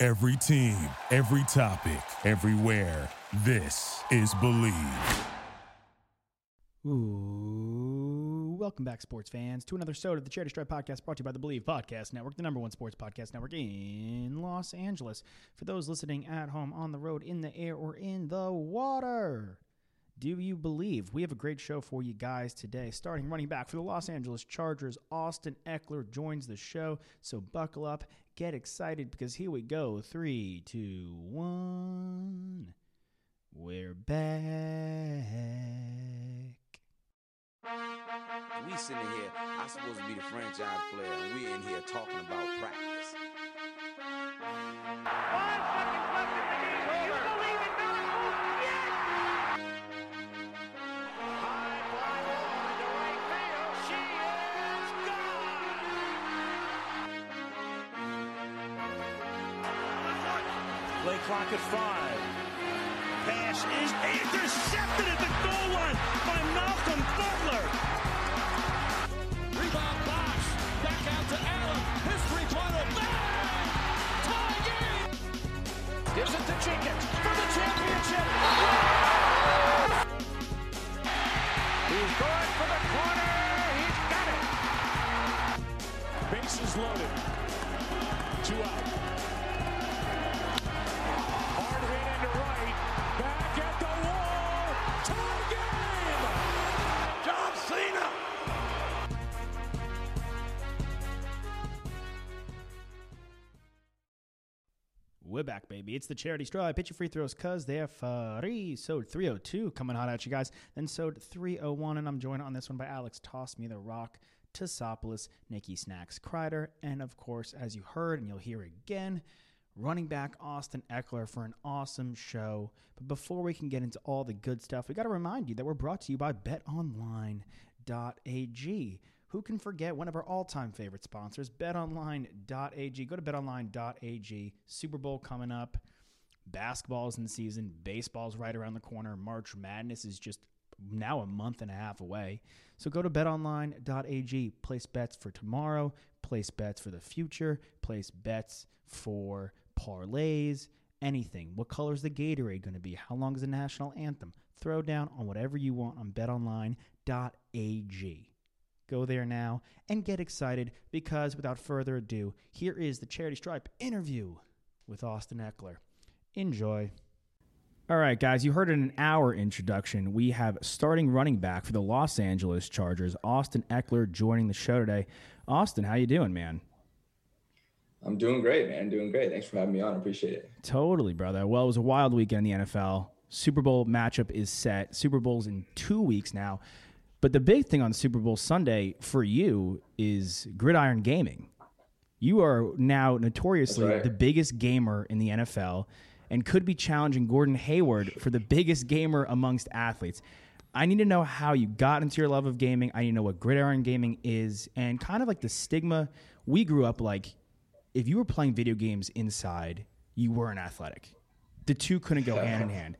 Every team, every topic, everywhere. This is Believe. Ooh, welcome back, sports fans, to another episode of the Charity Stripe Podcast brought to you by the Believe Podcast Network, the number one sports podcast network in Los Angeles. For those listening at home, on the road, in the air, or in the water, do you believe? We have a great show for you guys today. Starting running back for the Los Angeles Chargers, Austin Ekeler joins the show. So buckle up, get excited because here we go. Three, two, one. We're back. We sitting here, I'm supposed to be the franchise player, and we're in here talking about practice. Five Play clock at five. Pass is intercepted at the goal line by Malcolm Butler. Rebound box. Back out to Allen. His three-pointer. Tie game. Gives it to Jenkins for the championship. He's going for the corner. He's got it. Bases loaded. Baby. It's the Charity Stripe. I pitch your free throws because they're free. So 302 coming hot at you guys. Then so 301, and I'm joined on this one by Alex Toss Me the Rock, Tassopoulos, Nikki Snacks Kreider, and of course, as you heard and you'll hear again, running back Austin Ekeler for an awesome show. But before we can get into all the good stuff, we got to remind you that we're brought to you by betonline.ag. Who can forget one of our all-time favorite sponsors, betonline.ag. Go to betonline.ag. Super Bowl coming up. Basketball's in season. Baseball's right around the corner. March Madness is just now a month and a half away. So go to betonline.ag. Place bets for tomorrow. Place bets for the future. Place bets for parlays. Anything. What color is the Gatorade going to be? How long is the national anthem? Throw down on whatever you want on betonline.ag. Go there now and get excited because without further ado, here is the Charity Stripe interview with Austin Ekeler. Enjoy. All right, guys, you heard in an hour introduction. We have starting running back for the Los Angeles Chargers, Austin Ekeler, joining the show today. Austin, how you doing, man? I'm doing great, man. Doing great. Thanks for having me on. I appreciate it. Totally, brother. Well, it was a wild weekend in the NFL. Super Bowl matchup is set. Super Bowl's in two weeks now. But the big thing on Super Bowl Sunday for you is gridiron gaming. You are now notoriously right. the biggest gamer in the NFL and could be challenging Gordon Hayward for the biggest gamer amongst athletes. I need to know how you got into your love of gaming. I need to know what gridiron gaming is and kind of like the stigma. We grew up like if you were playing video games inside, you weren't athletic. The two couldn't go hand in hand.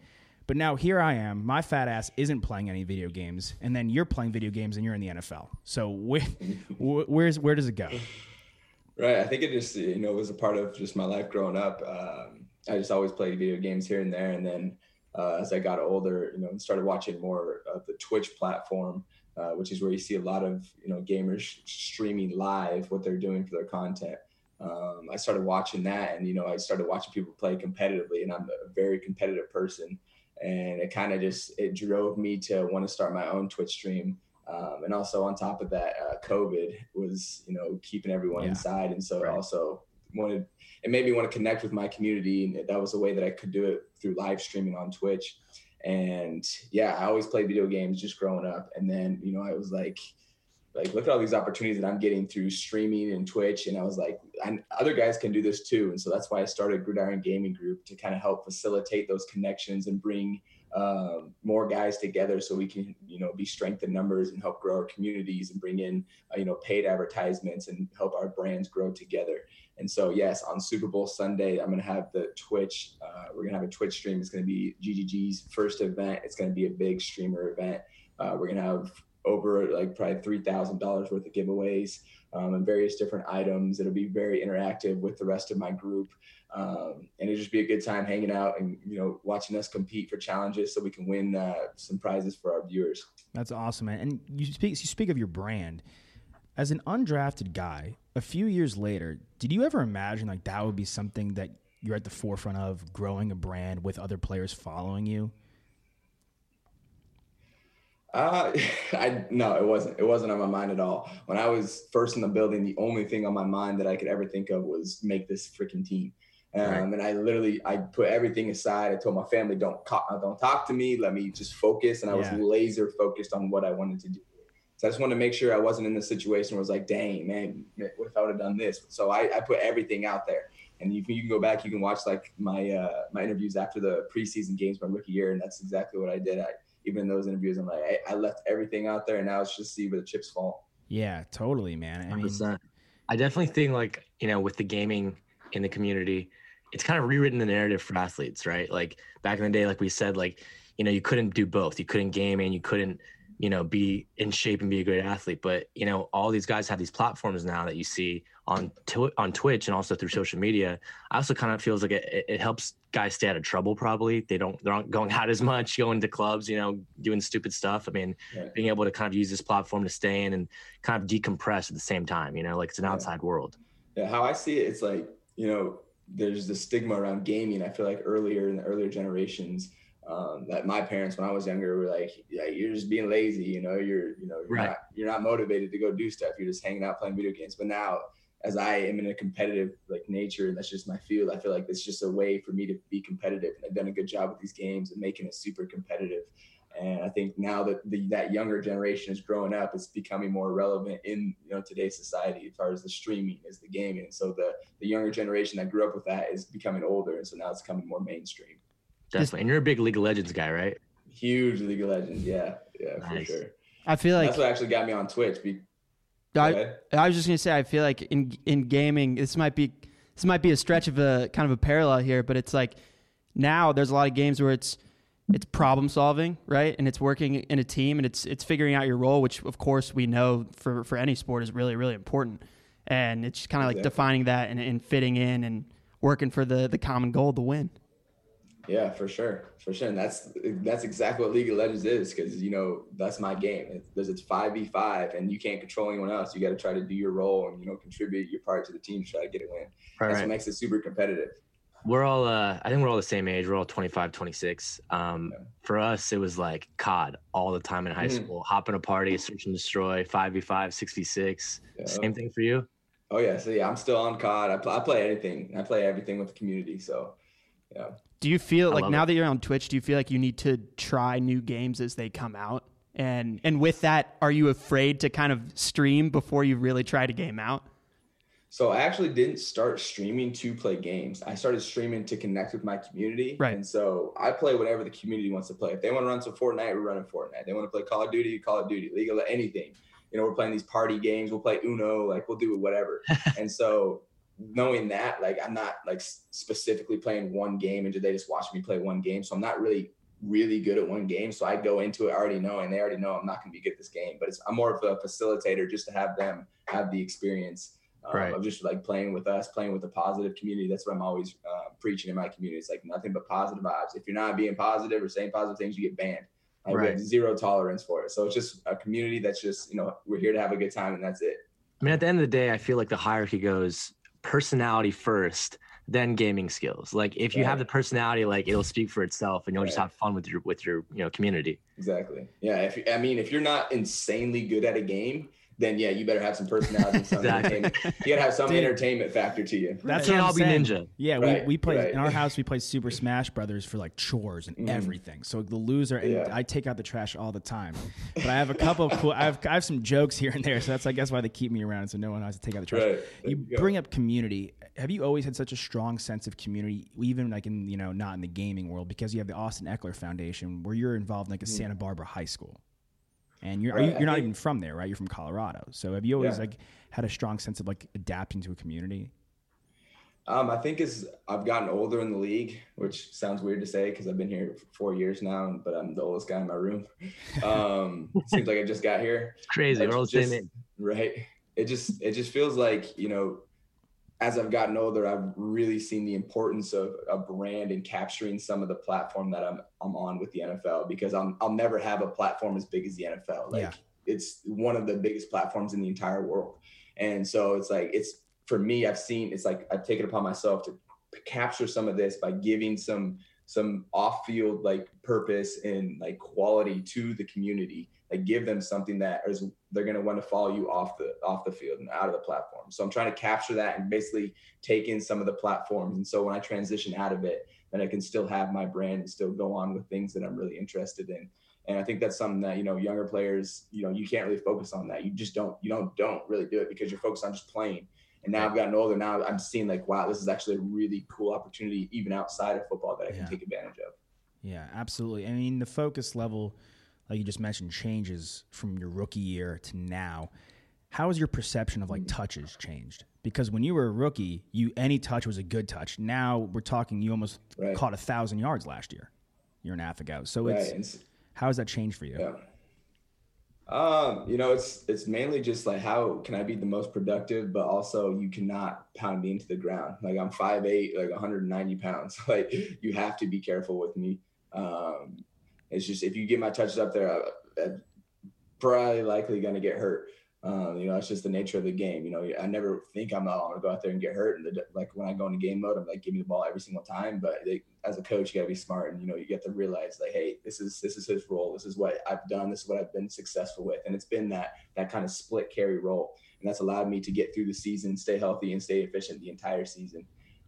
But now here I am. My fat ass isn't playing any video games, and then you're playing video games and you're in the NFL. So where, where's where does it go? Right. I think it just, you know, was a part of just my life growing up. Um, I just always played video games here and there. And then uh, as I got older, you know, and started watching more of the Twitch platform, uh, which is where you see a lot of, you know, gamers streaming live what they're doing for their content. Um, I started watching that and, you know, I started watching people play competitively and I'm a very competitive person. And it kind of just, it drove me to want to start my own Twitch stream. Um, and also on top of that, uh, COVID was, you know, keeping everyone Yeah. inside. And so Right. it also wanted, it made me want to connect with my community. And that was a way that I could do it through live streaming on Twitch. And yeah, I always played video games just growing up. And then, you know, I was like, like look at all these opportunities that I'm getting through streaming and Twitch. And I was like, I, other guys can do this too. And so that's why I started Gridiron Gaming Group to kind of help facilitate those connections and bring um, more guys together so we can, you know, be strength in numbers and help grow our communities and bring in, uh, you know, paid advertisements and help our brands grow together. And so, yes, on Super Bowl Sunday, I'm going to have the Twitch. Uh, we're going to have a Twitch stream. It's going to be GGG's first event. It's going to be a big streamer event. Uh, we're going to have over like probably three thousand dollars worth of giveaways um, and various different items. It'll be very interactive with the rest of my group, um, and it'll just be a good time hanging out and you know watching us compete for challenges so we can win uh, some prizes for our viewers. That's awesome, man. And you speak you speak of your brand as an undrafted guy. A few years later, did you ever imagine like that would be something that you're at the forefront of growing a brand with other players following you? Uh, I no, it wasn't. It wasn't on my mind at all. When I was first in the building, the only thing on my mind that I could ever think of was make this freaking team. Um, right. And I literally, I put everything aside. I told my family, don't don't talk to me. Let me just focus. And I was laser focused on what I wanted to do. So I just wanted to make sure I wasn't in the situation where I was like, dang, man, what if I would have done this? So I, I put everything out there. And you can, you can go back, you can watch like my uh, my interviews after the preseason games my rookie year, and that's exactly what I did. I even in those interviews, I'm like, I, I left everything out there, and now it's just see where the chips fall. Yeah, totally, man. I mean, 100%. I definitely think like you know with the gaming in the community, it's kind of rewritten the narrative for athletes, right? Like back in the day, like we said, like you know you couldn't do both. You couldn't game and you couldn't you know be in shape and be a great athlete. But you know all these guys have these platforms now that you see on tw- on Twitch and also through social media. I also kind of feels like it, it helps guys stay out of trouble. Probably they don't they're not going out as much, going to clubs, you know, doing stupid stuff. I mean, being able to kind of use this platform to stay in and kind of decompress at the same time. You know, like it's an outside yeah. world. Yeah, how I see it, it's like you know, there's the stigma around gaming. I feel like earlier in the earlier generations. Um, that my parents, when I was younger, were like, "Yeah, you're just being lazy. You know, you're, you know, you're right. not, you're not motivated to go do stuff. You're just hanging out playing video games." But now, as I am in a competitive like nature and that's just my field, I feel like it's just a way for me to be competitive. And I've done a good job with these games and making it super competitive. And I think now that the, that younger generation is growing up, it's becoming more relevant in you know today's society as far as the streaming is the gaming. And so the the younger generation that grew up with that is becoming older, and so now it's becoming more mainstream. Definitely, and you're a big League of Legends guy, right? Huge League of Legends, yeah, yeah, nice. for sure. I feel like that's what actually got me on Twitch I, I was just gonna say I feel like in in gaming this might be this might be a stretch of a kind of a parallel here, but it's like now there's a lot of games where it's it's problem solving, right? And it's working in a team and it's it's figuring out your role, which of course we know for for any sport is really really important. And it's kind of like exactly. defining that and, and fitting in and working for the the common goal, the win. Yeah, for sure, for sure, and that's that's exactly what League of Legends is because you know that's my game. It's it's five v five, and you can't control anyone else. You got to try to do your role and you know contribute your part to the team to try to get a win. Right, that's right. what makes it super competitive. We're all, uh, I think we're all the same age. We're all 25, 26. Um, yeah. For us, it was like COD all the time in high mm-hmm. school. hopping a party, search and destroy, five v five, six v six. Same thing for you. Oh yeah, so yeah, I'm still on COD. I play, I play anything. I play everything with the community. So yeah. Do you feel like now it. that you're on Twitch, do you feel like you need to try new games as they come out? And and with that, are you afraid to kind of stream before you really try to game out? So I actually didn't start streaming to play games. I started streaming to connect with my community. Right. And so I play whatever the community wants to play. If they want to run some Fortnite, we're running Fortnite. They want to play Call of Duty, Call of Duty, League of anything. You know, we're playing these party games. We'll play Uno. Like we'll do whatever. and so knowing that, like I'm not like specifically playing one game and do they just watch me play one game. So I'm not really really good at one game. So I go into it already knowing they already know I'm not going to be good at this game. But it's I'm more of a facilitator just to have them have the experience um, right. of just like playing with us, playing with a positive community. That's what I'm always uh, preaching in my community. It's like nothing but positive vibes. If you're not being positive or saying positive things, you get banned. Like right. We have zero tolerance for it. So it's just a community that's just you know we're here to have a good time and that's it. I mean, at the end of the day, I feel like the hierarchy goes personality first then gaming skills like if you right. have the personality like it'll speak for itself and you'll right. just have fun with your with your you know community exactly yeah if i mean if you're not insanely good at a game then yeah, you better have some personality and some Exactly. You gotta have some Dude. entertainment factor to you. That's Can't what I'm all be ninja. Yeah, Right, we, we play right. in our house. We play Super Smash Brothers for like chores and Mm. everything. So the loser, and Yeah. I take out the trash all the time. But I have a couple of cool. I have I have some jokes here and there. So that's I guess why they keep me around. So no one has to take out the trash. Right. You you bring up community. Have you always had such a strong sense of community, even like in you know not in the gaming world, because you have the Austin Ekeler Foundation, where you're involved in like a Santa Barbara high school, and you're are you. Right, I you're not think- even from there, right? You're from Colorado. So have you always Yeah. like had a strong sense of like adapting to a community? Um, I think as I've gotten older in the league, which sounds weird to say because I've been here for four years now, but I'm the oldest guy in my room. Um, seems like I just got here. It's crazy. We're all the same just- age. right it just it just feels like you know as i've gotten older i've really seen the importance of a brand and capturing some of the platform that i'm i'm on with the nfl because i'm i'll never have a platform as big as the nfl like Yeah. it's one of the biggest platforms in the entire world. And so it's like it's for me i've seen it's like i've taken upon myself to capture some of this by giving some some off-field like purpose and like quality to the community like give them something that is they're going to want to follow you off the off the field and out of the platform so i'm trying to capture that and basically take in some of the platforms and so when i transition out of it then i can still have my brand and still go on with things that i'm really interested in and i think that's something that you know younger players you know you can't really focus on that you just don't you don't don't really do it because you're focused on just playing and now I've gotten older. Now I'm seeing like, wow, this is actually a really cool opportunity, even outside of football, that I can Yeah. take advantage of. Yeah, absolutely. I mean, the focus level, like you just mentioned, changes from your rookie year to now. How has your perception of like touches changed? Because when you were a rookie, you any touch was a good touch. Now we're talking you almost Right. caught a thousand yards last year. You're an half ago. So Right. it's how has that changed for you? Yeah. Um, you know, it's it's mainly just like how can I be the most productive, but also you cannot pound me into the ground. Like I'm 5'8, like 190 pounds. Like you have to be careful with me. Um, it's just if you get my touches up there, I, I'm probably likely gonna get hurt. Um, you know, that's just the nature of the game. You know, I never think I'm, I'm gonna go out there and get hurt. And the, like when I go into game mode, I'm like, give me the ball every single time. But they, as a coach, you gotta be smart, and you know, you get to realize like, hey, this is this is his role. This is what I've done. This is what I've been successful with, and it's been that that kind of split carry role, and that's allowed me to get through the season, stay healthy, and stay efficient the entire season.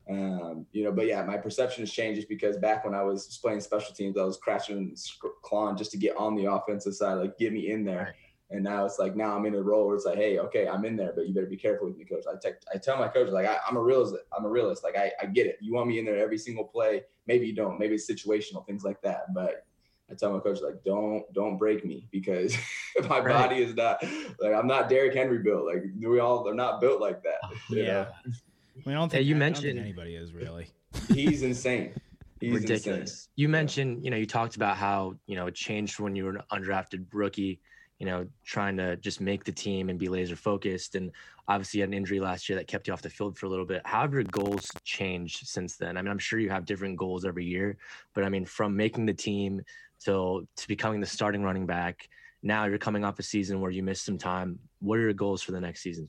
Um, you know, but yeah, my perception has changed just because back when I was playing special teams, I was crashing and clawing just to get on the offensive side, like get me in there. And now it's like now I'm in a role where it's like, hey, okay, I'm in there, but you better be careful with me, coach. I, te- I tell my coach like I, I'm a realist. I'm a realist. Like I, I get it. You want me in there every single play. Maybe you don't. Maybe it's situational things like that. But I tell my coach like, don't don't break me because my Right. body is not like I'm not Derrick Henry built. Like we all are not built like that. Yeah. Know? I mean, I don't Hey, think you I don't think mentioned- anybody is really. he's insane. He's ridiculous. insane. You mentioned, you know, you talked about how, you know, it changed when you were an undrafted rookie, you know, trying to just make the team and be laser focused. And obviously you had an injury last year that kept you off the field for a little bit. How have your goals changed since then? I mean, I'm sure you have different goals every year, but I mean, from making the team to to becoming the starting running back, now you're coming off a season where you missed some time. What are your goals for the next season?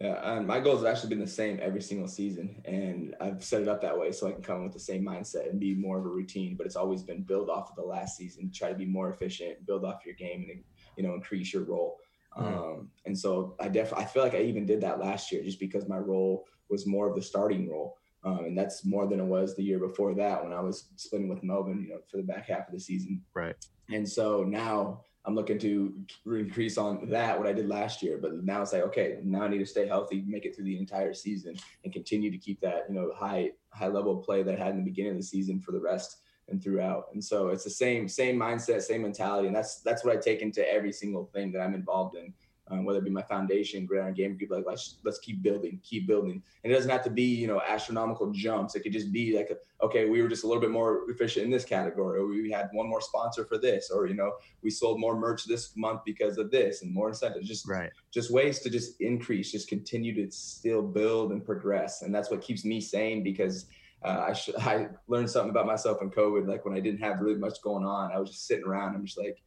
Yeah, and my goals have actually been the same every single season, and I've set it up that way so I can come with the same mindset and be more of a routine. But it's always been build off of the last season, try to be more efficient, build off your game, and you know increase your role. Um, and so I definitely I feel like I even did that last year just because my role was more of the starting role, um, and that's more than it was the year before that when I was splitting with Melvin, you know, for the back half of the season. Right. And so now I'm looking to increase on that what I did last year. But now it's like, okay, now I need to stay healthy, make it through the entire season, and continue to keep that you know high high level play that I had in the beginning of the season for the rest and throughout. And so it's the same same mindset, same mentality, and that's that's what I take into every single thing that I'm involved in. Um, whether it be my foundation, Gridiron Game Group, like let's let's keep building, keep building. And it doesn't have to be you know astronomical jumps. It could just be like, a, okay, we were just a little bit more efficient in this category, or we had one more sponsor for this, or you know we sold more merch this month because of this, and more incentives. Just Right. just ways to just increase, just continue to still build and progress, and that's what keeps me sane because. Uh, I, sh- I learned something about myself in COVID. Like when I didn't have really much going on, I was just sitting around. I'm just like,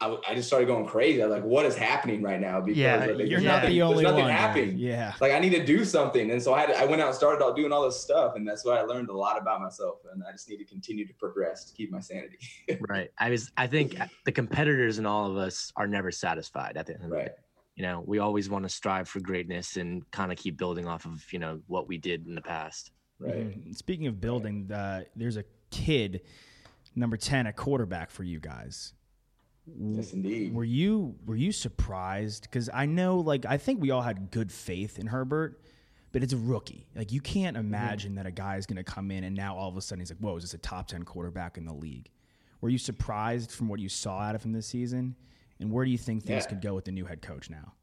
I, w- I just started going crazy. I was like, what is happening right now? Because Yeah, like, You're there's not nothing- the only nothing one. happening. Yeah. Like I need to do something, and so I had I went out and started out doing all this stuff, and that's why I learned a lot about myself. And I just need to continue to progress to keep my sanity. Right. I was I think the competitors in all of us are never satisfied at the end of the right. day. you know, we always want to strive for greatness and kind of keep building off of, you know, what we did in the past. Right. Mm-hmm. Speaking of building, uh, there's a kid, number ten, a quarterback for you guys. Yes, indeed. Were you were you surprised? Because I know, like, I think we all had good faith in Herbert, but it's a rookie. Like, you can't imagine mm-hmm. that a guy is going to come in and now all of a sudden he's like, "Whoa, is this a top ten quarterback in the league?" Were you surprised from what you saw out of him this season? And where do you think things yeah. could go with the new head coach now?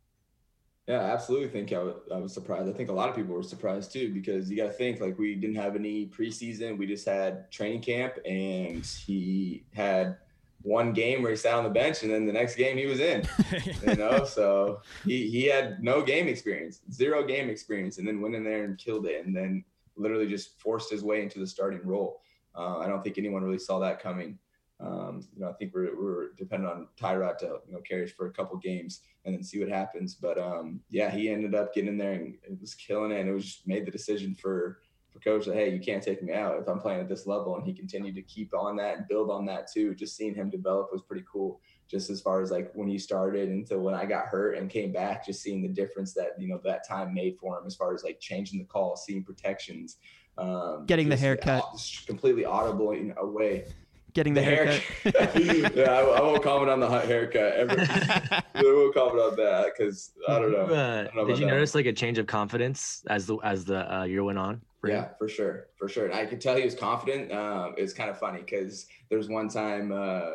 Yeah, I absolutely think I, w- I was surprised. I think a lot of people were surprised too because you got to think like we didn't have any preseason. We just had training camp, and he had one game where he sat on the bench, and then the next game he was in. you know, so he he had no game experience, zero game experience, and then went in there and killed it, and then literally just forced his way into the starting role. Uh, I don't think anyone really saw that coming. Um, you know, I think we're, we're dependent on Tyrod to you know carry us for a couple games and then see what happens. But um, yeah, he ended up getting in there and it was killing it. And it was just made the decision for for coach that hey, you can't take me out if I'm playing at this level. And he continued to keep on that and build on that too. Just seeing him develop was pretty cool. Just as far as like when he started until when I got hurt and came back, just seeing the difference that you know that time made for him as far as like changing the call, seeing protections, um, getting the haircut, completely audible in a way getting the, the haircut. haircut. yeah, I, I, won't comment on the haircut. Ever. I won't comment on that because I don't know. Uh, don't know did you notice like a change of confidence as the as the uh, year went on? Yeah, for sure, for sure. I could tell he was confident. Um, it's kind of funny because there was one time uh,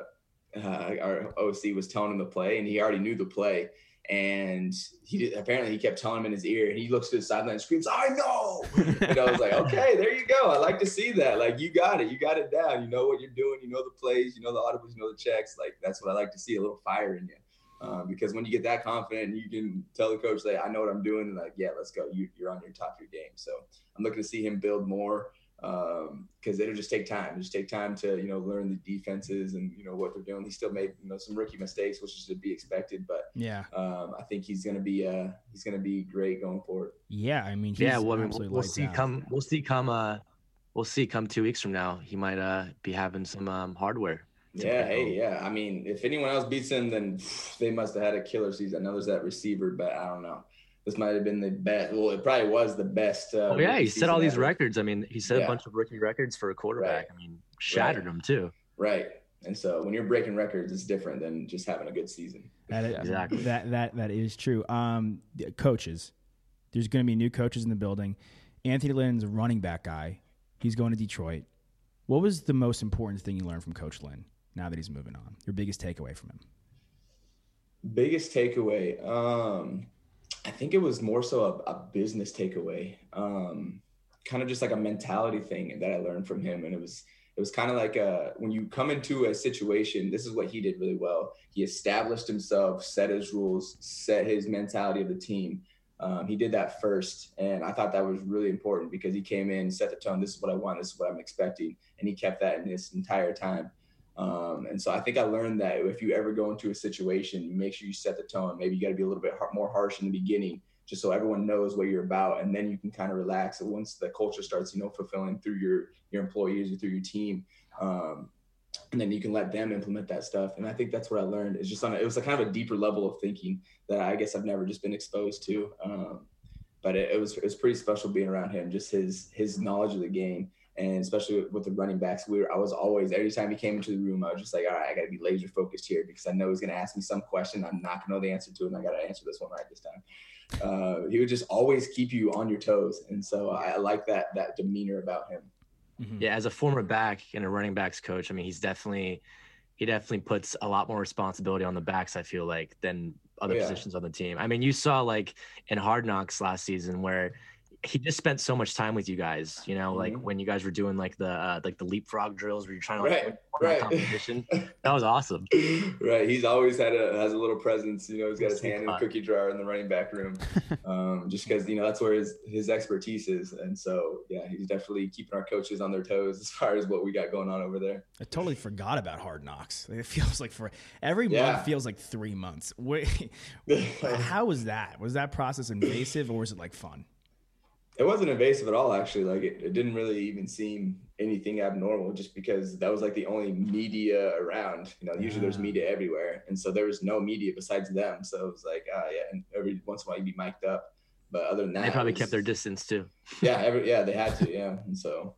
uh our OC was telling him the play, and he already knew the play, and he apparently he kept telling him in his ear and he looks to the sideline and screams i know! And i was like okay there you go. I like to see that. Like you got it. You got it down. You know what you're doing. You know the plays. You know the audibles. You know the checks. Like that's what i like to see a little fire in you um, because when you get that confident you can tell the coach like i know what i'm doing and like yeah let's go you, you're on your top of your game so i'm looking to see him build more because um, it'll just take time. It'll just take time to you know learn the defenses and you know what they're doing. He still made you know some rookie mistakes, which is to be expected. But yeah, um, I think he's gonna be uh he's gonna be great going forward. Yeah, I mean, yeah, well, we'll, we'll see out. come we'll see come uh we'll see come two weeks from now. He might uh be having some um, hardware. Yeah, hey, yeah. I mean, if anyone else beats him, then they must have had a killer season. I know there's that receiver, but I don't know this might have been the best. Well, it probably was the best. Uh, oh yeah, he set all these ever. records. I mean, he set yeah. a bunch of rookie records for a quarterback. Right. I mean, shattered right. them too. Right. And so when you're breaking records, it's different than just having a good season. That is, exactly. That that that is true. Um, coaches, there's going to be new coaches in the building. Anthony Lynn's a running back guy. He's going to Detroit. What was the most important thing you learned from Coach Lynn now that he's moving on? Your biggest takeaway from him? Biggest takeaway. Um, I think it was more so a, a business takeaway, um, kind of just like a mentality thing that I learned from him. And it was, it was kind of like a, when you come into a situation, this is what he did really well. He established himself, set his rules, set his mentality of the team. Um, he did that first. And I thought that was really important because he came in, set the tone. This is what I want. This is what I'm expecting. And he kept that in this entire time. Um, and so I think I learned that if you ever go into a situation, make sure you set the tone. Maybe you got to be a little bit more harsh in the beginning, just so everyone knows what you're about, and then you can kind of relax. And once the culture starts, you know, fulfilling through your your employees or through your team, um, and then you can let them implement that stuff. And I think that's what I learned. It's just on a, it was a kind of a deeper level of thinking that I guess I've never just been exposed to. Um, but it, it was it was pretty special being around him, just his his knowledge of the game and especially with, with, the running backs, we were, I was always every time he came into the room, I was just like, all right, I got to be laser focused here because I know he's going to ask me some question I'm not going to know the answer to, it, and I got to answer this one right this time. Uh, he would just always keep you on your toes, and so I, I like that that demeanor about him. Mm-hmm. Yeah, as a former back and a running backs coach, I mean, he's definitely he definitely puts a lot more responsibility on the backs. I feel like than other yeah. positions on the team. I mean, you saw like in Hard Knocks last season where he just spent so much time with you guys you know like mm-hmm. when you guys were doing like the uh, like the leapfrog drills where you're trying to like right, right. competition. That was awesome. Right he's always had a has a little presence you know he's got his hand in the cookie jar in the running back room um, just because you know that's where his his expertise is and so yeah he's definitely keeping our coaches on their toes as far as what we got going on over there. I totally forgot about hard knocks. It feels like for every yeah. month feels like three months. Wait how was that? Was that process invasive or was it like fun It wasn't invasive at all, actually. Like it, it didn't really even seem anything abnormal, just because that was like the only media around. You know, usually there's media everywhere, and so there was no media besides them. So it was like, uh, yeah, and every once in a while you'd be mic'd up, but other than that, They probably was- kept their distance too. yeah, every, yeah, they had to, yeah, and so,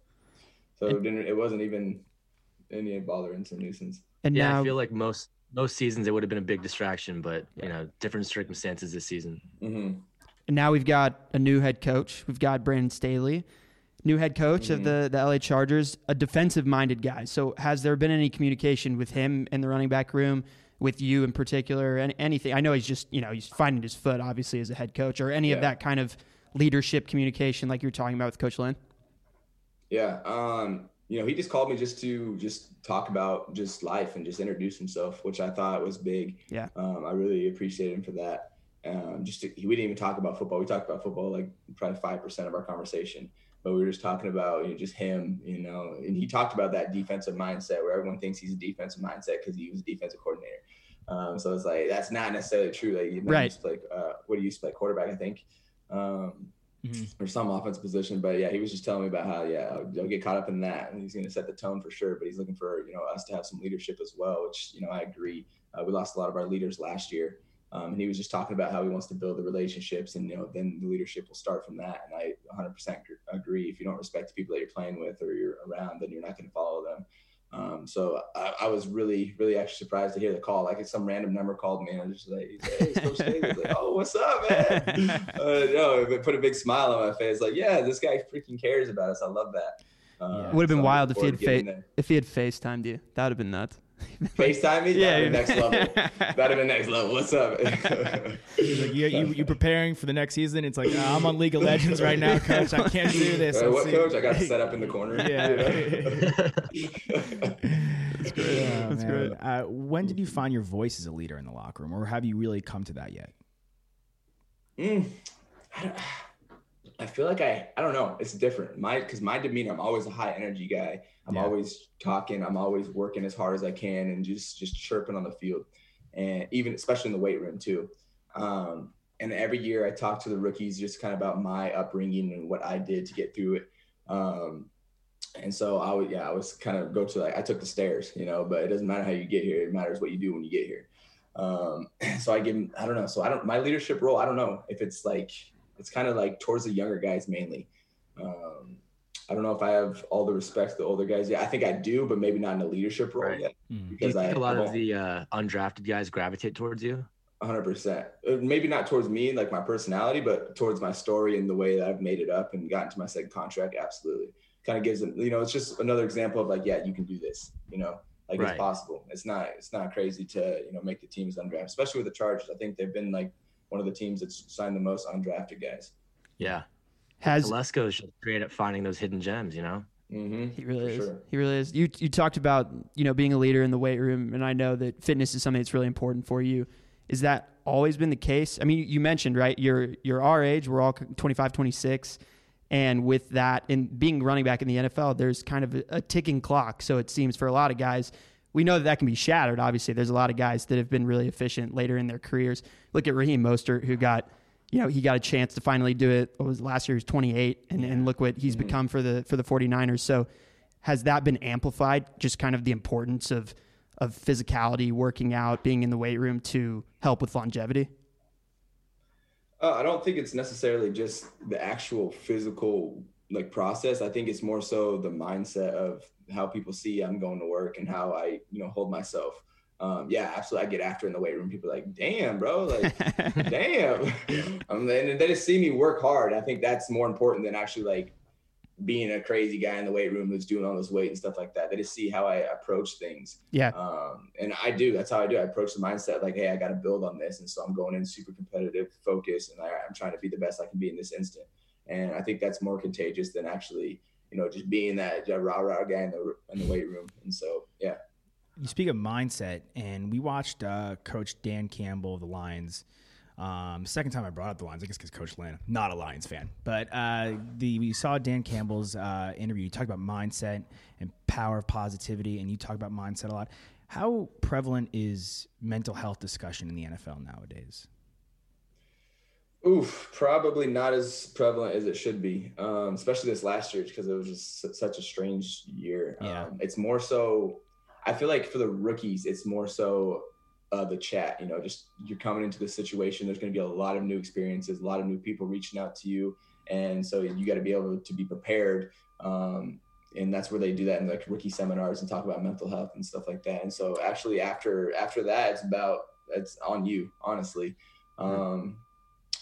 so it didn't. It wasn't even any bother and some nuisance. And yeah, now I feel like most most seasons it would have been a big distraction, but you know, different circumstances this season. Mm-hmm. And now we've got a new head coach. We've got Brandon Staley, new head coach of the, the LA Chargers, a defensive minded guy. So, has there been any communication with him in the running back room, with you in particular, and anything? I know he's just, you know, he's finding his foot, obviously, as a head coach, or any of that kind of leadership communication like you were talking about with Coach Lynn? Yeah. Um, you know, he just called me just to just talk about just life and just introduce himself, which I thought was big. Yeah. Um, I really appreciate him for that. Um, just to, we didn't even talk about football. We talked about football like probably five percent of our conversation, but we were just talking about you know, just him, you know. And he talked about that defensive mindset where everyone thinks he's a defensive mindset because he was a defensive coordinator. Um, so it's like that's not necessarily true. Like you know, Right. used to play, uh, what do you used to play quarterback? I think. Um, or some offense position. But yeah, he was just telling me about how yeah, don't get caught up in that, and he's going to set the tone for sure. But he's looking for you know us to have some leadership as well, which you know I agree. Uh, we lost a lot of our leaders last year, um, and he was just talking about how he wants to build the relationships, and you know then the leadership will start from that. And I 100% agree. If you don't respect the people that you're playing with or you're around, then you're not going to follow them. Um, so I, I was really, really actually surprised to hear the call. Like it's some random number called me, and I was just like, "Hey, it's Coach Staley." Like, "Oh, what's up, man?" uh, no, it put a big smile on my face. Like, yeah, this guy freaking cares about us. I love that. Uh, It would have been so wild if he had forward fa- if he had FaceTimed you. That would have been nuts. FaceTime me. Yeah, Yeah, next level. That'd have been next level. What's up? He's like, you, you, you preparing for the next season? It's like, "Ah, I'm on League of Legends right now, coach. I can't do this. Let's what see." coach? I got to set up in the corner. Yeah. That's great. That's great. Uh, when did you find your voice as a leader in the locker room, or have you really come to that yet? Mm, I, feel like I I don't know. It's different. My because my demeanor. I'm always a high energy guy. I'm Yeah. always talking. I'm always working as hard as I can and just just chirping on the field, and even especially in the weight room too. Um, and every year I talk to the rookies just kind of about my upbringing and what I did to get through it. Um, and so I would, yeah, I was kind of go to like, I took the stairs, you know, but it doesn't matter how you get here. It matters what you do when you get here. Um, so I give him, I don't know. So I don't, my leadership role, I don't know if it's like, it's kind of like towards the younger guys mainly. Um, I don't know if I have all the respect to the older guys. Yeah, I think I do, but maybe not in a leadership role Right. yet. Do you Because I, think a lot I of the uh, undrafted guys gravitate towards you? hundred percent. Uh, Maybe not towards me, like my personality, but towards my story and the way that I've made it up and gotten to my second contract. Absolutely, kind of gives them. You know, it's just another example of like, yeah, you can do this. You know, like Right. it's possible. It's not. It's not crazy to you know make the teams undrafted, especially with the Chargers. I think they've been like one of the teams that's signed the most undrafted guys. Yeah. Has Telesco is just great at finding those hidden gems, you know? Mm-hmm. He really is. sure. He really is. You you talked about you know being a leader in the weight room, and I know that fitness is something that's really important for you. Is that always been the case? I mean, you mentioned right. You're you're our age. We're all 25, 26, and with that, and being running back in the NFL, there's kind of a, a ticking clock. So it seems for a lot of guys. We know that that can be shattered. Obviously, there's a lot of guys that have been really efficient later in their careers. Look at Raheem Mostert, who got you know, he got a chance to finally do it. What was it, last year? He was 28, and, and look what he's become for the for the 49ers. So, has that been amplified? Just kind of the importance of of physicality, working out, being in the weight room to help with longevity. Uh, I don't think it's necessarily just the actual physical like process. I think it's more so the mindset of how people see I'm going to work and how I, you know, hold myself. Um, yeah, absolutely. I get after in the weight room. People are like, damn, bro, like, damn. Um, and they just see me work hard. I think that's more important than actually like being a crazy guy in the weight room who's doing all this weight and stuff like that. They just see how I approach things. Yeah. Um, and I do. That's how I do. I approach the mindset like, hey, I got to build on this, and so I'm going in super competitive, focused, and I, I'm trying to be the best I can be in this instant. And I think that's more contagious than actually, you know, just being that rah rah guy in the in the weight room. And so, yeah. You speak of mindset, and we watched uh, Coach Dan Campbell of the Lions. Um, second time I brought up the Lions, I guess because Coach Lynn, not a Lions fan, but uh, the we saw Dan Campbell's uh, interview. You talked about mindset and power of positivity, and you talk about mindset a lot. How prevalent is mental health discussion in the NFL nowadays? Oof, probably not as prevalent as it should be, um, especially this last year because it was just such a strange year. Yeah. Um, it's more so, I feel like for the rookies, it's more so uh, the chat. You know, just you're coming into the situation. There's going to be a lot of new experiences, a lot of new people reaching out to you, and so you got to be able to be prepared. Um, and that's where they do that in like rookie seminars and talk about mental health and stuff like that. And so actually after after that, it's about it's on you, honestly. Um,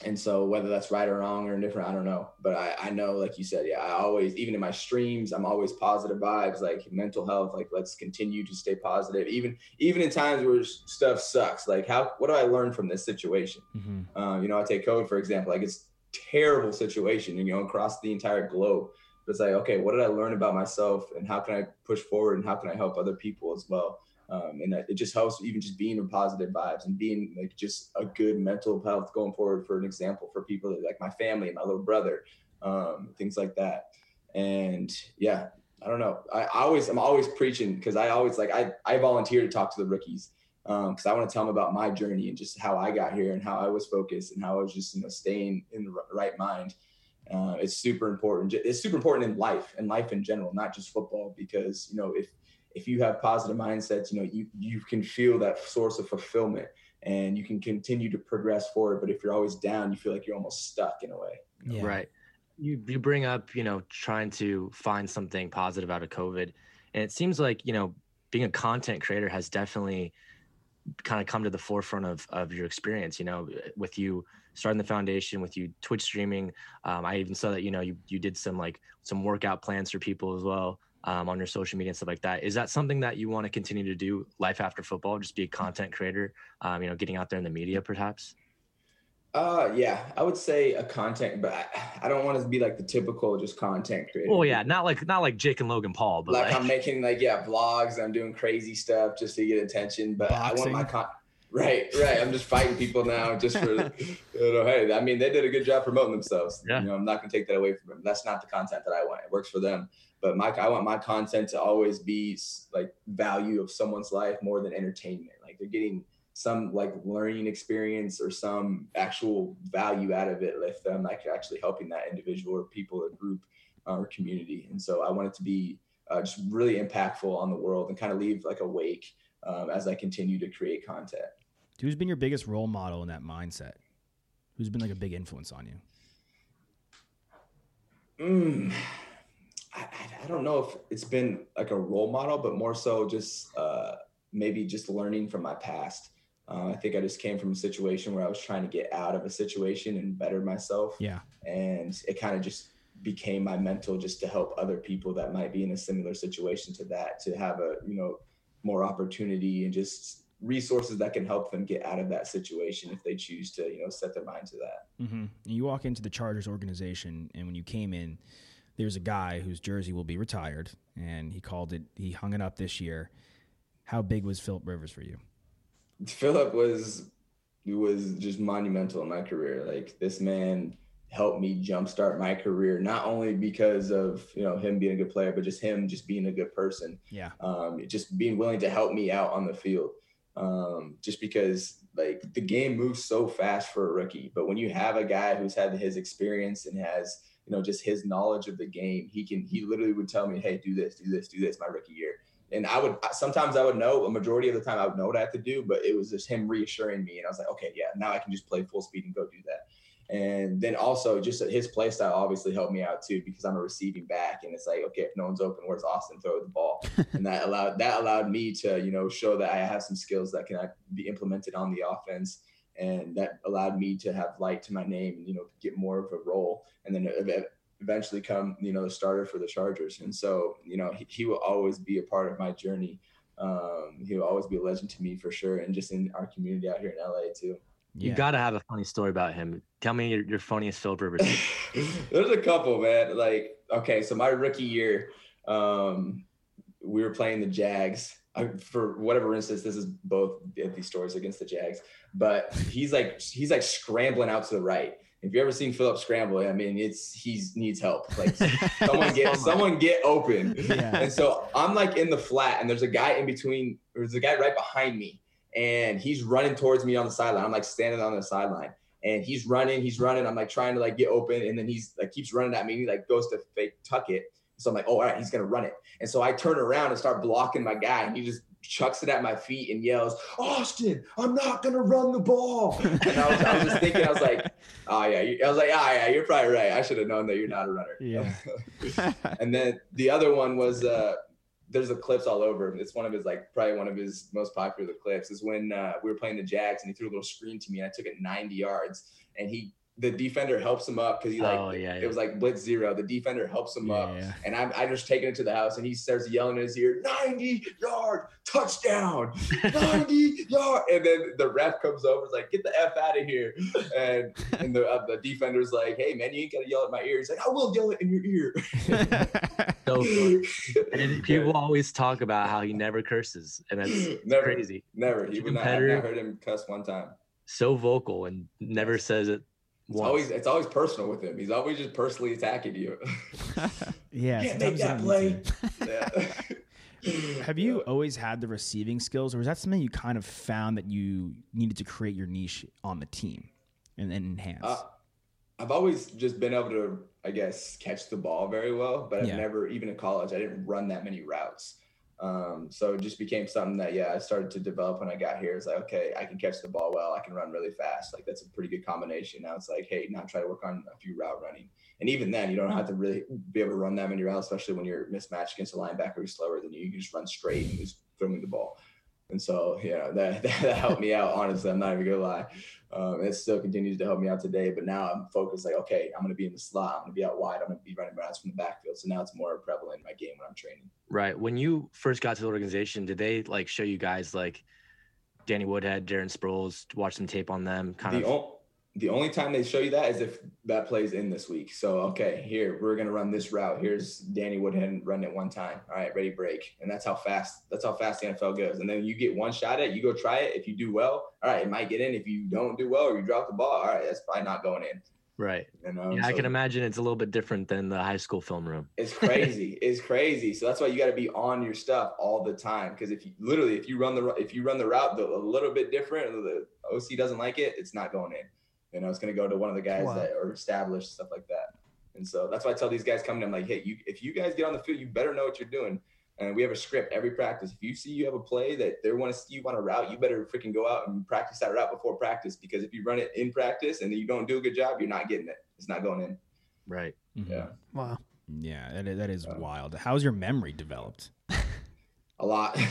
and so whether that's right or wrong or indifferent, I don't know. But I, I know, like you said, yeah, I always, even in my streams, I'm always positive vibes, like mental health, like let's continue to stay positive. Even even in times where stuff sucks. Like how what do I learn from this situation? Mm-hmm. Um, you know, I take COVID for example, like it's terrible situation, you know, across the entire globe. But it's like, okay, what did I learn about myself and how can I push forward and how can I help other people as well? Um, and it just helps even just being in positive vibes and being like just a good mental health going forward for an example for people that, like my family and my little brother, um, things like that. And yeah, I don't know. I, I always, I'm always preaching because I always like, I, I volunteer to talk to the rookies because um, I want to tell them about my journey and just how I got here and how I was focused and how I was just, you know, staying in the right mind. Uh, it's super important. It's super important in life and life in general, not just football, because, you know, if, if you have positive mindsets, you know, you, you can feel that source of fulfillment and you can continue to progress forward. But if you're always down, you feel like you're almost stuck in a way. Yeah. Right. You, you bring up, you know, trying to find something positive out of COVID. And it seems like, you know, being a content creator has definitely kind of come to the forefront of, of your experience, you know, with you starting the foundation, with you Twitch streaming. Um, I even saw that, you know, you, you did some like some workout plans for people as well um, on your social media and stuff like that. Is that something that you want to continue to do life after football? Just be a content creator, um, you know, getting out there in the media perhaps? Uh, yeah, I would say a content, but I, I don't want to be like the typical just content creator. Oh yeah, not like not like Jake and Logan Paul, but like, like... I'm making like yeah vlogs. I'm doing crazy stuff just to get attention. But Boxing. I want my con. Right, right. I'm just fighting people now just for you know. Hey, I mean, they did a good job promoting themselves. Yeah. You know, I'm not gonna take that away from them. That's not the content that I want. It works for them. But my, I want my content to always be like value of someone's life more than entertainment. Like they're getting some like learning experience or some actual value out of it if I'm like actually helping that individual or people or group uh, or community. And so I want it to be uh, just really impactful on the world and kind of leave like a wake um, as I continue to create content. Who's been your biggest role model in that mindset? Who's been like a big influence on you? Mm, I, I don't know if it's been like a role model, but more so just uh, maybe just learning from my past. Uh, I think I just came from a situation where I was trying to get out of a situation and better myself. Yeah. And it kind of just became my mental just to help other people that might be in a similar situation to that to have a, you know, more opportunity and just resources that can help them get out of that situation if they choose to, you know, set their mind to that. Mm-hmm. You walk into the Chargers organization, and when you came in, there's a guy whose jersey will be retired, and he called it. He hung it up this year. How big was Philip Rivers for you? Philip was was just monumental in my career. Like this man helped me jumpstart my career, not only because of you know him being a good player, but just him just being a good person. Yeah. Um, just being willing to help me out on the field. Um, just because like the game moves so fast for a rookie, but when you have a guy who's had his experience and has you know just his knowledge of the game, he can he literally would tell me, hey, do this, do this, do this, my rookie year and I would sometimes I would know a majority of the time I would know what I had to do, but it was just him reassuring me, and I was like, okay, yeah, now I can just play full speed and go do that. And then also just his play style obviously helped me out too because I'm a receiving back, and it's like, okay, if no one's open, where's Austin throw the ball? and that allowed that allowed me to you know show that I have some skills that can uh, be implemented on the offense, and that allowed me to have light to my name and you know get more of a role. And then eventually come, you know, the starter for the Chargers. And so, you know, he, he will always be a part of my journey. Um, he will always be a legend to me for sure. And just in our community out here in LA too. Yeah. You got to have a funny story about him. Tell me your, your funniest Philip Rivers. There's a couple, man. Like, okay, so my rookie year, um, we were playing the Jags. I, for whatever instance, this is both these stories against the Jags, but he's like he's like scrambling out to the right, if you ever seen Philip scramble, I mean, it's he's needs help. Like someone get someone get open. Yeah. And so I'm like in the flat, and there's a guy in between. There's a guy right behind me, and he's running towards me on the sideline. I'm like standing on the sideline, and he's running, he's running. I'm like trying to like get open, and then he's like keeps running at me. And he like goes to fake tuck it. So I'm like, oh, all right, he's gonna run it. And so I turn around and start blocking my guy, and he just chucks it at my feet and yells, Austin, I'm not gonna run the ball. And I was, I was just thinking, I was like, oh yeah, I was like, oh yeah, you're probably right. I should have known that you're not a runner. Yeah. and then the other one was uh there's the clips all over. It's one of his like probably one of his most popular clips is when uh, we were playing the Jags and he threw a little screen to me and I took it 90 yards and he the defender helps him up because he like Oh, yeah, it yeah. was like blitz zero. The defender helps him up Yeah. and I'm I just taking it to the house and he starts yelling in his ear 90 yard touchdown 90 yard and then the ref comes over is like get the f out of here and and the uh, the defender's like hey man you ain't gotta yell at my ear he's like I will yell it in your ear. So and people always talk about how he never curses, and that's Never. crazy. Never. He would not. I've not heard him cuss one time. So vocal and never says it It's once. always it's always personal with him. He's always just personally attacking you. Yeah. Can't make that play. Yeah. Have you always had the receiving skills, or was that something you kind of found that you needed to create your niche on the team and, and enhance? Uh, I've always just been able to, I guess, catch the ball very well, but I've Yeah. never, even in college, I didn't run that many routes. Um, so it just became something that, yeah, I started to develop when I got here. It's like, okay, I can catch the ball well, I can run really fast. Like that's a pretty good combination. Now it's like, hey, now try to work on a few route running. And even then, you don't have to really be able to run that many routes, especially when you're mismatched against a linebacker who's slower than you. You can just run straight and just throw me the ball. And so, yeah, that, that, helped me out. Honestly, I'm not even gonna lie. Um, it still continues to help me out today. But now I'm focused. Like, okay, I'm gonna be in the slot. I'm gonna be out wide. I'm gonna be running routes from the backfield. So now it's more prevalent in my game when I'm training. Right. When you first got to the organization, did they like show you guys like Danny Woodhead, Darren Sproles, watch some tape on them? Kind The, of. o- the only time they show you that is if that plays in this week. So okay, here we're gonna run this route. Here's Danny Woodhead run it one time. All right, ready, break. And that's how fast. That's how fast the NFL goes. And then you get one shot at it. You go try it. If you do well, all right, it might get in. If you don't do well or you drop the ball, all right, that's probably not going in. right. You know, Yeah, I can imagine it's a little bit different than the high school film room. It's crazy. it's crazy. So that's why you got to be on your stuff all the time. Because if you literally, if you run the if you run the route the, a little bit different, the OC doesn't like it, it's not going in. You know, it's going to go to one of the guys Wow. that are established stuff like that. And so that's why I tell these guys coming. I'm like, hey, you if you guys get on the field, you better know what you're doing. And we have a script every practice. If you see you have a play that they want to see you on a route, you better freaking go out and practice that route before practice. Because if you run it in practice and you don't do a good job, you're not getting it. It's not going in. Right. Mhm. Yeah. Wow. Yeah, that is, that is wild. How's your memory developed? a lot.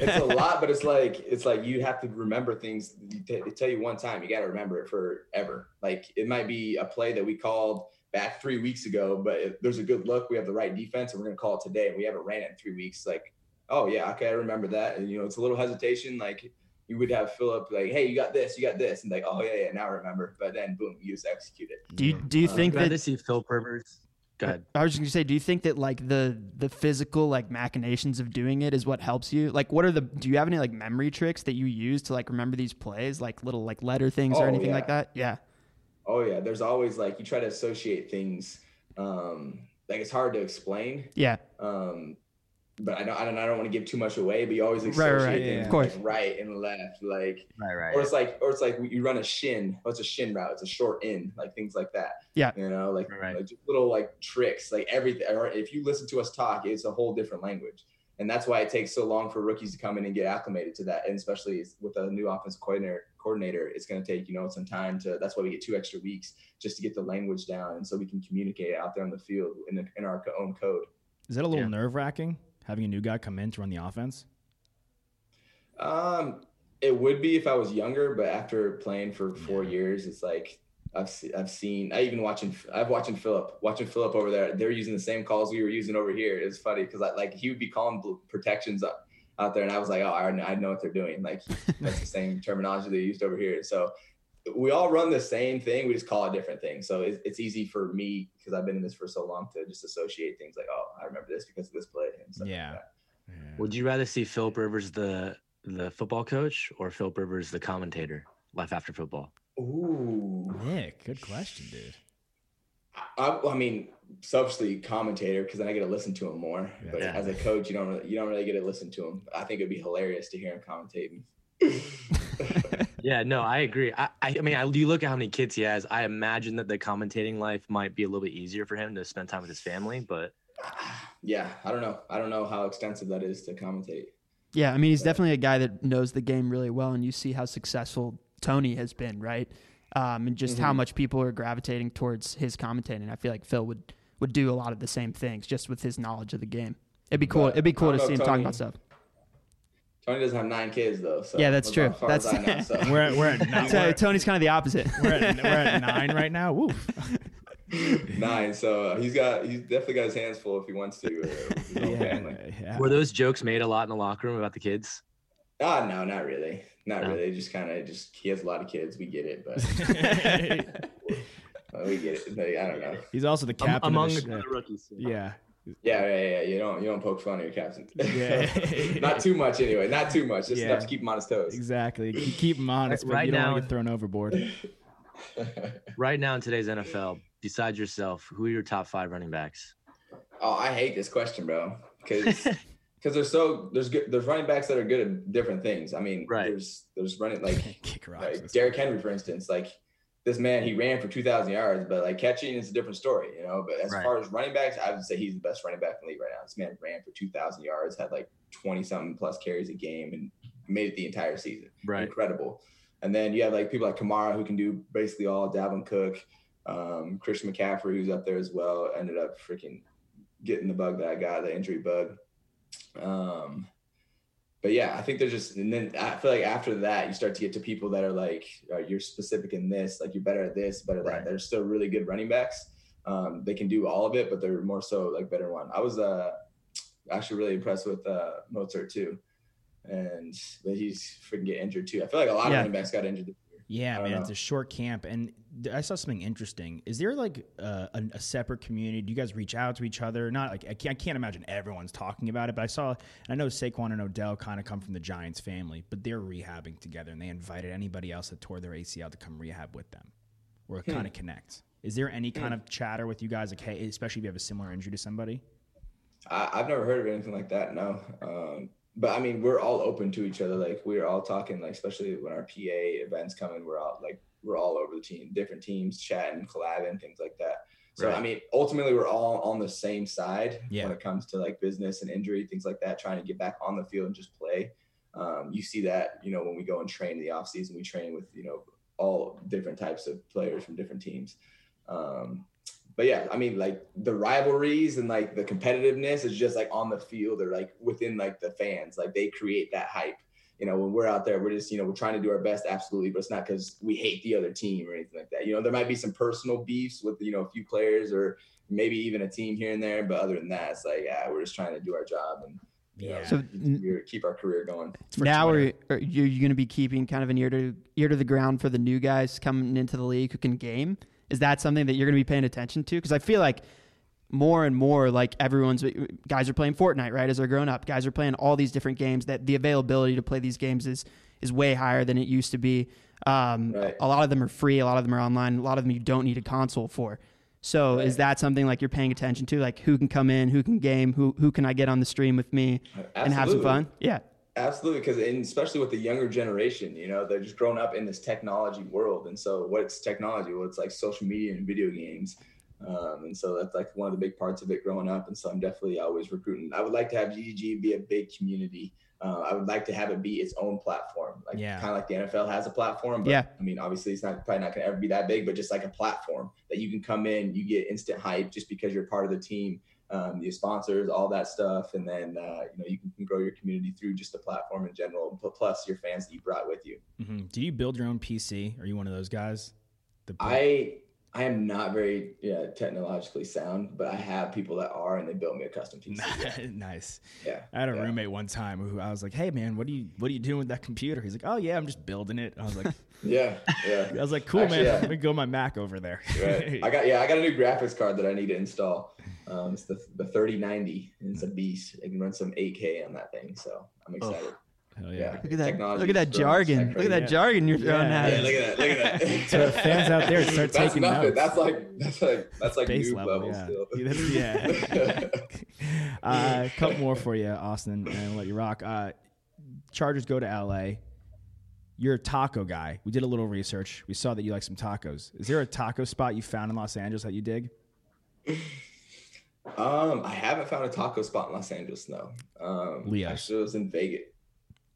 It's a lot but it's like it's like you have to remember things. They they tell you one time you got to remember it forever. Like it might be a play that we called back three weeks ago but if there's a good look we have the right defense and we're going to call it today and we haven't ran it in three weeks. Like oh yeah okay i remember that. And you know it's a little hesitation like you would have philip like hey you got this you got this and like oh yeah yeah now I remember. But then boom you just execute it. Do you do you Uh, think I'd rather that see Phil Rivers. Go ahead. I was just gonna say, do you think that like the the physical like machinations of doing it is what helps you? Like, what are the? Do you have any like memory tricks that you use to like remember these plays, like little like letter things or Oh, anything like that? Yeah. oh yeah there's always like you try to associate things um like it's hard to explain Yeah. um but I don't, I don't, I don't want to give too much away, but you always Right, associate right, right, things of course. like right and left, like, Right, right. or it's like, or it's like you run a shin. What's a shin route? It's a short in, like things like that. Yeah. You know, like, Right, right. like just little like tricks, like everything. Or if you listen to us talk, it's a whole different language. And that's why it takes so long for rookies to come in and get acclimated to that. And especially with a new offensive coordinator, coordinator, it's going to take, you know, some time to, that's why we get two extra weeks just to get the language down. And so we can communicate out there on the field in, the, in our own code. Is that a little Yeah. nerve wracking having a new guy come in to run the offense? Um, it would be if I was younger, but after playing for four years, it's like I've se- I've seen. I even watching. I've watching Philip, watching Philip over there. They're using the same calls we were using over here. It's funny because like he would be calling protections up out there, and I was like, oh, I, I know what they're doing. Like that's the same terminology they used over here. So we all run the same thing. We just call it different things. So it's, it's easy for me because I've been in this for so long to just associate things like, oh, I remember this because of this play. And stuff like Yeah. that. Would you rather see Phil Rivers the the football coach or Phil Rivers the commentator life after football? Ooh. Nick, good question, dude. I, I mean, selfishly commentator because then I get to listen to him more. Yeah. But Yeah. as a coach, you don't really, you don't really get to listen to him. I think it'd be hilarious to hear him commentate. yeah, no, I agree. I, I, I mean, I, you look at how many kids he has. I imagine that the commentating life might be a little bit easier for him to spend time with his family. But yeah, I don't know. I don't know how extensive that is to commentate. Yeah, I mean, he's definitely a guy that knows the game really well, and you see how successful Tony has been, right? Um, and just mm-hmm. how much people are gravitating towards his commentating. I feel like Phil would would do a lot of the same things just with his knowledge of the game. It'd be cool. But It'd be cool to see him Tony, talking about stuff. Tony doesn't have nine kids though. So yeah, that's true. That's know, so. we're at, we're at nine. So Tony's kind of the opposite. we're, at, we're at nine right now. Woo. nine. So uh, he's got he's definitely got his hands full if he wants to. Uh, yeah, yeah. Were those jokes made a lot in the locker room about the kids? Ah, uh, no, not really. Not no. really. Just kind of just he has a lot of kids. We get it, but we get it. I don't know. He's also the captain among the, the rookies. Yeah. Yeah, yeah, yeah. yeah. You don't you don't poke fun at your captain. Yeah. not too much anyway. Not too much. Just yeah. enough to keep him on his toes. Exactly. Keep him honest, right, but you don't now, want to get thrown overboard. right now in today's NFL, besides yourself, who are your top five running backs? Oh, I hate this question, bro. Because because there's so there's good there's running backs that are good at different things. I mean, right. there's there's running like, like Derrick Henry, for instance, like this man, he ran for 2,000 yards, but like catching is a different story, you know. But as right. far as running backs, I would say he's the best running back in the league right now. This man ran for 2,000 yards, had like 20 something plus carries a game, and made it the entire season. Right. Incredible. And then you have like people like Kamara who can do basically all, Dalvin Cook, um, Christian McCaffrey, who's up there as well, ended up freaking getting the bug that I got, the injury bug. Um, but yeah, I think there's just, and then I feel like after that, you start to get to people that are like, uh, you're specific in this, like you're better at this, better at right. that. They're still really good running backs. Um, they can do all of it, but they're more so like better one. I was uh, actually really impressed with uh, Mostert too, and but he's freaking get injured too. I feel like a lot yeah. of running backs got injured yeah, man, know. it's a short camp, and I saw something interesting. Is there like a, a, a, separate community? Do you guys reach out to each other? Not like I can't, I can't imagine everyone's talking about it, but I saw. I know Saquon and Odell kind of come from the Giants family, but they're rehabbing together, and they invited anybody else that tore their ACL to come rehab with them, or hmm. kind of connect. Is there any kind hmm. of chatter with you guys, like hey, especially if you have a similar injury to somebody? I, have never heard of anything like that. No. Um, but I mean, we're all open to each other. Like we're all talking, like especially when our PA events come in, we're all like we're all over the team, different teams, chatting, collabing, things like that. So right. I mean, ultimately, we're all on the same side yeah. when it comes to like business and injury, things like that. Trying to get back on the field and just play. Um, you see that, you know, when we go and train in the off season, we train with you know all different types of players from different teams. Um, but yeah, I mean, like the rivalries and like the competitiveness is just like on the field or like within like the fans. Like they create that hype. You know, when we're out there, we're just, you know, we're trying to do our best, absolutely, but it's not because we hate the other team or anything like that. You know, there might be some personal beefs with, you know, a few players or maybe even a team here and there. But other than that, it's like, yeah, we're just trying to do our job and yeah. so keep our career going. Now, are, are you going to be keeping kind of an ear to ear to the ground for the new guys coming into the league who can game? Is that something that you're going to be paying attention to? Because I feel like more and more, like everyone's guys are playing Fortnite, right? As they're growing up, guys are playing all these different games. That the availability to play these games is is way higher than it used to be. Um, right. A lot of them are free. A lot of them are online. A lot of them you don't need a console for. So right. is that something like you're paying attention to? Like who can come in, who can game, who who can I get on the stream with me Absolutely. and have some fun? Yeah. Absolutely, because especially with the younger generation, you know, they're just growing up in this technology world, and so what's technology? Well, it's like social media and video games, um, and so that's like one of the big parts of it growing up. And so I'm definitely always recruiting. I would like to have GGG be a big community. Uh, I would like to have it be its own platform, like yeah. kind of like the NFL has a platform. But, yeah. I mean, obviously, it's not probably not going to ever be that big, but just like a platform that you can come in, you get instant hype just because you're part of the team um, your sponsors, all that stuff, and then uh, you know you can, grow your community through just the platform in general, plus your fans that you brought with you. Mm-hmm. Do you build your own PC? Are you one of those guys? I I am not very yeah, technologically sound, but I have people that are, and they built me a custom PC. nice. Yeah. I had a yeah. roommate one time who I was like, "Hey man, what are you what are you doing with that computer?" He's like, "Oh yeah, I'm just building it." I was like, "Yeah, yeah." I was like, "Cool, Actually, man. Yeah. Let me go my Mac over there." right. I got yeah, I got a new graphics card that I need to install. Um, it's the the 3090. And it's a beast. It can run some 8K on that thing, so I'm excited. Oh. Hell yeah. Look at that! Technology look at that jargon! Look at that yeah. jargon you're throwing yeah. at yeah, look at that! Look at that! so fans out there start that's taking nothing. notes. That's like that's like that's like Base level, level yeah. still. yeah. uh, a couple more for you, Austin, and I'll let you rock. Uh, Chargers go to LA. you're a taco guy. We did a little research. We saw that you like some tacos. Is there a taco spot you found in Los Angeles that you dig? Um, I haven't found a taco spot in Los Angeles. No. Um, Leo's. Actually, it was in Vegas.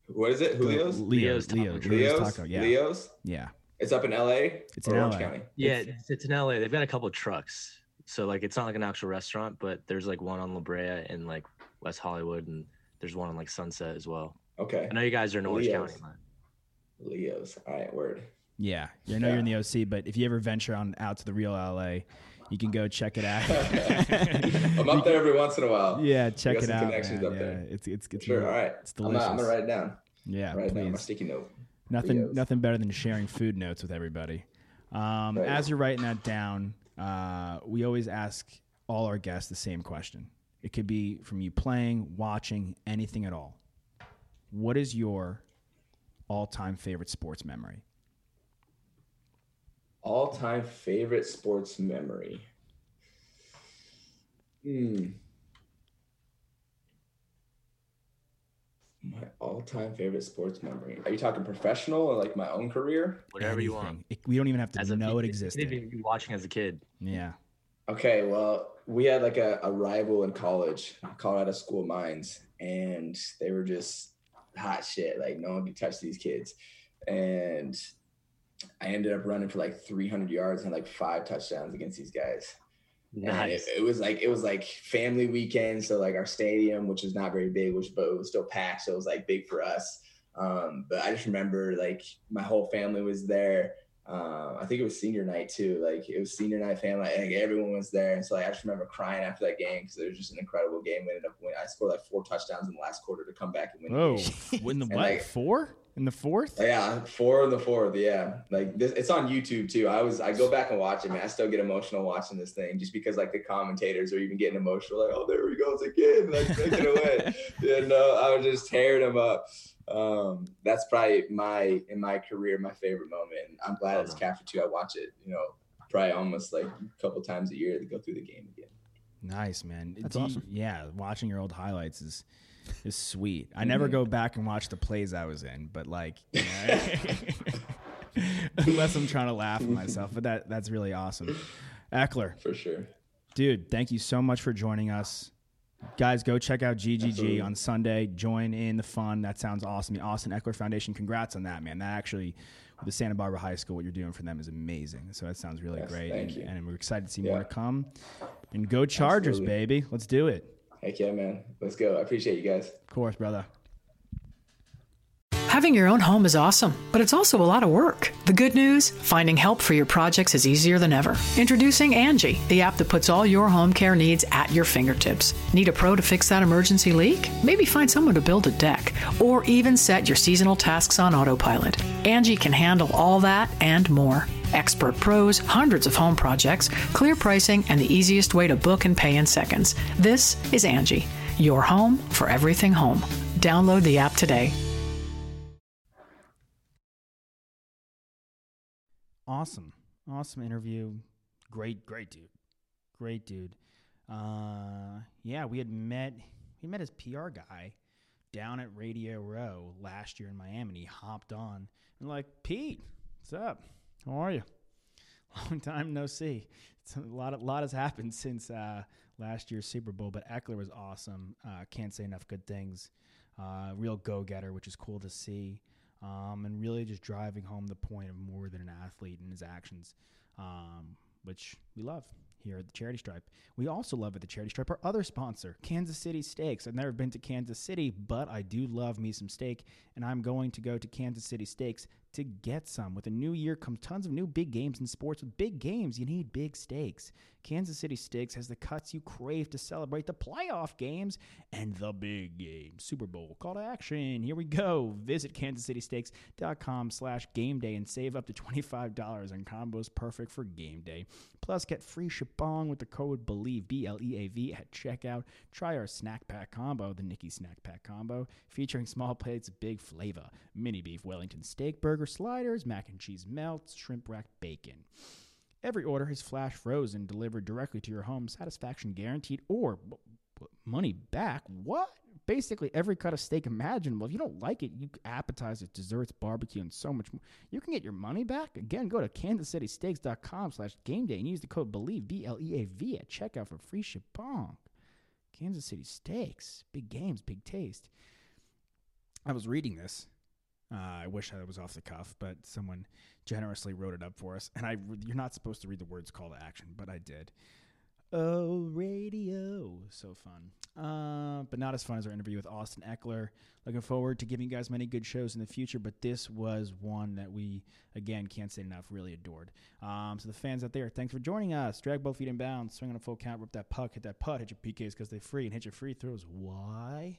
What is it? Julio's. Leo's. Leo's. Leo's Leo's, Leo's. taco. Yeah. Leo's. Yeah. It's up in LA. It's in Orange LA. County. Yeah, it's, it's in LA. They've got a couple of trucks. So like it's not like an actual restaurant, but there's like one on La Brea and like West Hollywood and there's one on like Sunset as well. Okay. I know you guys are in Orange Leo's. County. but- Leo's. All right. Word. Yeah. I know you're in the OC, but if you ever venture on out to the real LA, you can go check it out. I'm up there every once in a while. Yeah, check it out. connections man. up yeah, there. it's it's it's Sure. All right. It's I'm, delicious. gonna- I'm gonna write it down. Yeah, write it down my please. sticky note. Nothing, Leo's. nothing better than sharing food notes with everybody. Um, Right. As you're writing that down, uh, we always ask all our guests the same question. It could be from you playing, watching, anything at all. What is your all-time favorite sports memory? All-time favorite sports memory. Hmm. My all-time favorite sports memory. Are you talking professional or like my own career? Whatever you want. It- we don't even have to As a know it existed. Even if you watching as a kid. Yeah. Okay, well, we had like a, a rival in college, Colorado School of Mines, and they were just hot shit. Like no one could touch these kids. And I ended up running for like 300 yards and like five touchdowns against these guys. Nice. It, it was like it was like family weekend, so like our stadium, which is not very big, which but it was still packed, so it was like big for us. Um, but I just remember like my whole family was there. Um, I think it was senior night too. Like it was senior night family, like everyone was there, and so like, I just remember crying after that game because it was just an incredible game. We ended up winning. I scored like four touchdowns in the last quarter to come back and win. the Whoa. game. In the And, what? like, Four? In the fourth? yeah, four in the fourth. Yeah, like this, it's on YouTube too. I was I go back and watch it, man. I still get emotional watching this thing just because like the commentators are even getting emotional. Like, oh, there he goes again, like making it away. you know, I was just tearing him up. Um, that's probably my in my career my favorite moment. And I'm glad it's captured too. I watch it, you know, probably almost like a couple times a year to go through the game again. Nice, man. That's Do you- awesome. Yeah, watching your old highlights is is sweet. I never go back and watch the plays I was in, but like, you know, unless I'm trying to laugh at myself. But that that's really awesome. Ekeler, For sure. dude, thank you so much for joining us. Guys, go check out GGG Absolutely. on Sunday. Join in the fun. That sounds awesome. The Austin Ekeler Foundation. Congrats on that, man. That actually, with the Santa Barbara High School, what you're doing for them is amazing. So that sounds really Yes, great. thank and, you. and we're excited to see more to come. And go Chargers, Absolutely. baby. Let's do it. Heck yeah, man. Let's go. I appreciate you guys. Of course, brother. Having your own home is awesome, but it's also a lot of work. The good news finding help for your projects is easier than ever. Introducing Angie, the app that puts all your home care needs at your fingertips. Need a pro to fix that emergency leak? Maybe find someone to build a deck, or even set your seasonal tasks on autopilot. Angie can handle all that and more. Expert pros, hundreds of home projects, clear pricing, and the easiest way to book and pay in seconds. This is Angie, your home for everything home. Download the app today. Awesome. Awesome interview. Great, great dude. Great dude. Uh, yeah, we had met we met his PR guy down at Radio Row last year in Miami. And he hopped on and like, Pete, what's up? How are you? Long time no see. It's a lot, a lot has happened since uh, last year's Super Bowl, but Ekeler was awesome. Uh, can't say enough good things. Uh, real go getter, which is cool to see. Um, and really just driving home the point of more than an athlete in his actions, um, which we love here at the Charity Stripe. We also love at the Charity Stripe our other sponsor, Kansas City Steaks. I've never been to Kansas City, but I do love me some steak, and I'm going to go to Kansas City Steaks to get some. With a new year come tons of new big games in sports. With big games, you need big stakes. Kansas City Steaks has the cuts you crave to celebrate the playoff games and the big game. Super Bowl call to action. Here we go. Visit kansascitysteaks.com slash game day and save up to $25 on combos perfect for game day. Plus, get free shibong with the code BLEAV, B-L-E-A-V, at checkout. Try our snack pack combo, the Nicky Snack Pack combo, featuring small plates big flavor, mini beef Wellington steak burger sliders, mac and cheese melts, shrimp rack bacon. Every order is flash frozen, delivered directly to your home, satisfaction guaranteed, or w- w- money back. What? basically every cut of steak imaginable. If you don't like it, you appetizers, desserts, barbecue, and so much more. You can get your money back. Again, go to kansascitysteaks.com slash game day and use the code BLEAV, B-L-E-A-V, at checkout for free shipping. Kansas City Steaks. Big games, big taste. I was reading this. Uh, I wish I was off the cuff, but someone generously wrote it up for us. And I, you're not supposed to read the words call to action, but I did. Oh, radio. So fun. Uh, but not as fun as our interview with Austin Ekeler. Looking forward to giving you guys many good shows in the future, but this was one that we, again, can't say enough, really adored. Um, so the fans out there, thanks for joining us. Drag both feet in bounds, swing on a full count, rip that puck, hit that putt, hit your PKs because they're free, and hit your free throws. Why?